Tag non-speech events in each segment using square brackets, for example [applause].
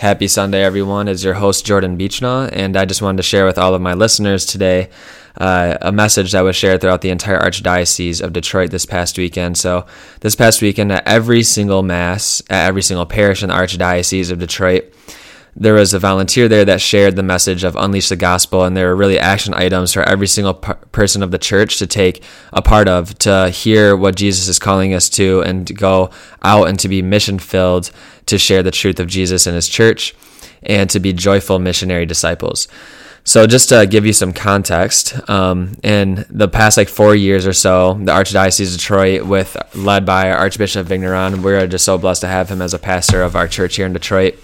Happy Sunday, everyone. Is your host Jordan Beechnaw, and I just wanted to share with all of my listeners today uh, a message that was shared throughout the entire Archdiocese of Detroit this past weekend. So, this past weekend, at every single Mass, at every single parish in the Archdiocese of Detroit, there was a volunteer there that shared the message of unleash the gospel and there were really action items for every single person of the church to take a part of to hear what jesus is calling us to and to go out and to be mission filled to share the truth of jesus and his church and to be joyful missionary disciples. So just to give you some context, um, in the past like four years or so, the Archdiocese of Detroit, with led by Archbishop Vigneron, we're just so blessed to have him as a pastor of our church here in Detroit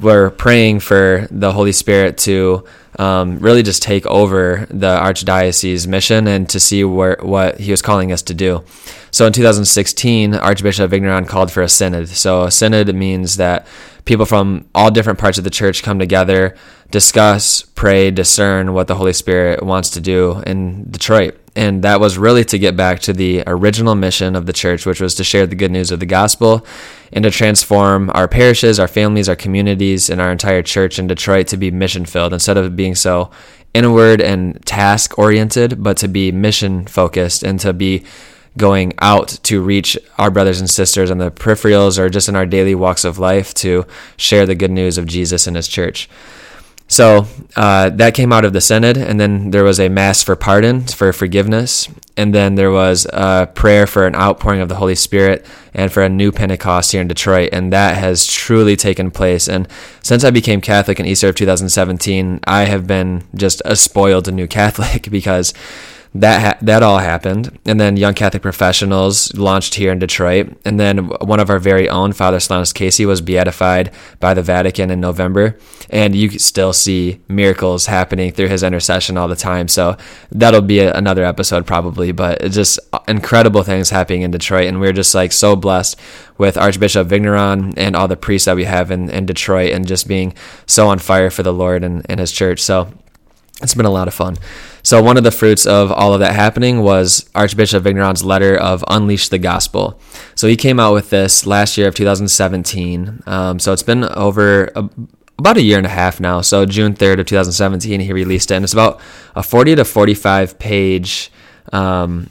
we're praying for the Holy Spirit to um, really just take over the archdiocese mission and to see where what he was calling us to do. So in 2016, Archbishop Vigneron called for a synod. So a synod means that people from all different parts of the church come together, discuss, pray, discern what the Holy Spirit wants to do in Detroit. And that was really to get back to the original mission of the church, which was to share the good news of the gospel and to transform our parishes, our families, our communities, and our entire church in Detroit to be mission filled instead of being so inward and task oriented, but to be mission focused and to be going out to reach our brothers and sisters on the peripherals or just in our daily walks of life to share the good news of Jesus and his church. So uh, that came out of the Synod, and then there was a Mass for pardon, for forgiveness, and then there was a prayer for an outpouring of the Holy Spirit and for a new Pentecost here in Detroit, and that has truly taken place. And since I became Catholic in Easter of 2017, I have been just a spoiled new Catholic [laughs] because that ha- that all happened, and then Young Catholic Professionals launched here in Detroit, and then one of our very own Father Solanus Casey was beatified by the Vatican in November, and you still see miracles happening through his intercession all the time. So that'll be a, another episode probably, but it's just uh, incredible things happening in Detroit, and we're just like so blessed with Archbishop Vigneron and all the priests that we have in, in Detroit, and just being so on fire for the Lord and, and His church. So it's been a lot of fun. So one of the fruits of all of that happening was Archbishop Vigneron's letter of Unleash the Gospel. So he came out with this last year of 2017. Um, so it's been over a, about a year and a half now. So June 3rd of 2017, he released it, and it's about a 40 to 45 page um,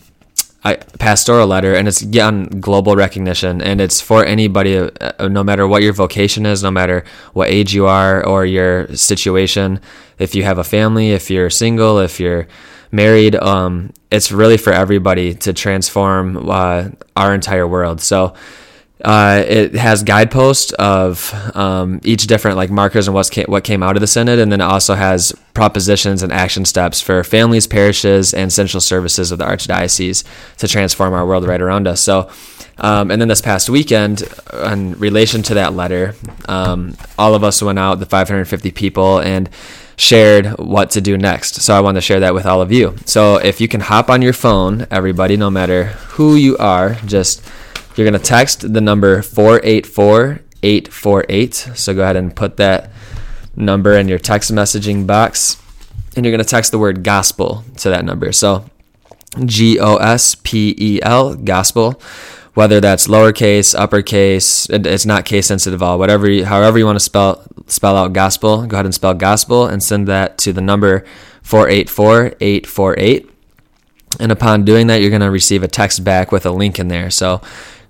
pastoral letter, and it's on global recognition, and it's for anybody, uh, uh, no matter what your vocation is, no matter what age you are or your situation. If you have a family, if you're single, if you're married, um, it's really for everybody to transform uh, our entire world. So uh, it has guideposts of um, each different like markers and what's came, what came out of the synod, and then it also has propositions and action steps for families, parishes, and central services of the archdiocese to transform our world right around us. So, um, and then this past weekend, in relation to that letter, um, all of us went out, the 550 people, and shared what to do next. So I want to share that with all of you. So if you can hop on your phone, everybody, no matter who you are, just you're going to text the number 484 848. So go ahead and put that number in your text messaging box. And you're going to text the word gospel to that number. So G O S P E L, gospel. Whether that's lowercase, uppercase, it's not case sensitive at all. Whatever, you, however you want to spell spell out gospel, go ahead and spell gospel and send that to the number 484 848. And upon doing that, you're going to receive a text back with a link in there. So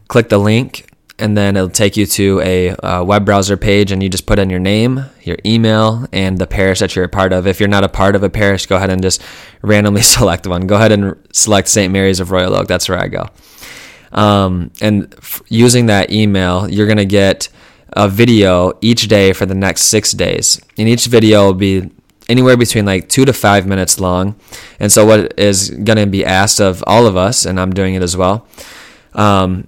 click the link and then it'll take you to a uh, web browser page and you just put in your name your email and the parish that you're a part of. If you're not a part of a parish go ahead and just randomly [laughs] select one. Go ahead and select st mary's of royal oak. That's where i go. Um, and f- using that email you're going to get a video each day for the next six days. And each video will be anywhere between like two to five minutes long. And so what is going to be asked of all of us and i'm doing it as well um,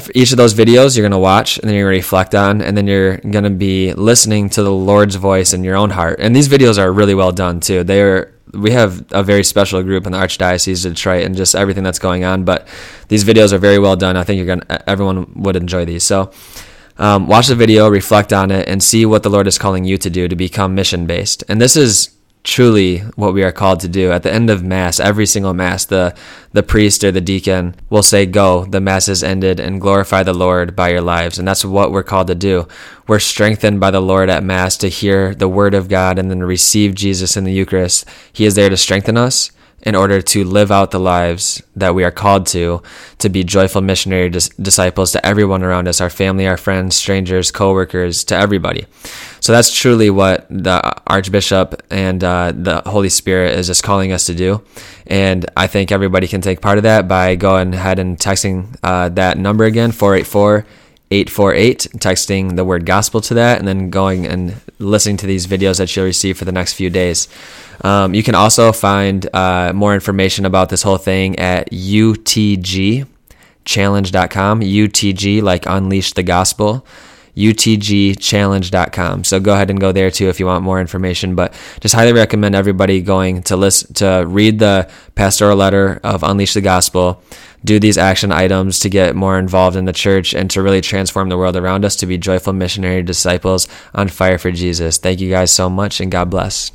for each of those videos you're going to watch and then you're going to reflect on and then you're going to be listening to the lord's voice in your own heart. And these videos are really well done too. They are we have a very special group in the archdiocese of detroit and just everything that's going on but these videos are very well done. I think you're going to everyone would enjoy these. So um, watch the video reflect on it and see what the lord is calling you to do to become mission based and this is truly what we are called to do. At the end of Mass, every single Mass, the, the priest or the deacon will say, Go, the Mass is ended, and glorify the Lord by your lives. And that's what we're called to do. We're strengthened by the Lord at Mass to hear the Word of God and then receive Jesus in the Eucharist. He is there to strengthen us in order to live out the lives that we are called to, to be joyful missionary dis- disciples to everyone around us, our family, our friends, strangers, coworkers, to everybody. So that's truly what the Archbishop and uh, the Holy Spirit is just calling us to do. And I think everybody can take part of that by going ahead and texting uh, that number again, 484 848, texting the word gospel to that, and then going and listening to these videos that you'll receive for the next few days. Um, you can also find uh, more information about this whole thing at utgchallenge.com. UTG, like Unleash the Gospel utgchallenge.com. So go ahead and go there too if you want more information. But just highly recommend everybody going to list to read the pastoral letter of Unleash the Gospel, do these action items to get more involved in the church and to really transform the world around us to be joyful missionary disciples on fire for Jesus. Thank you guys so much and God bless.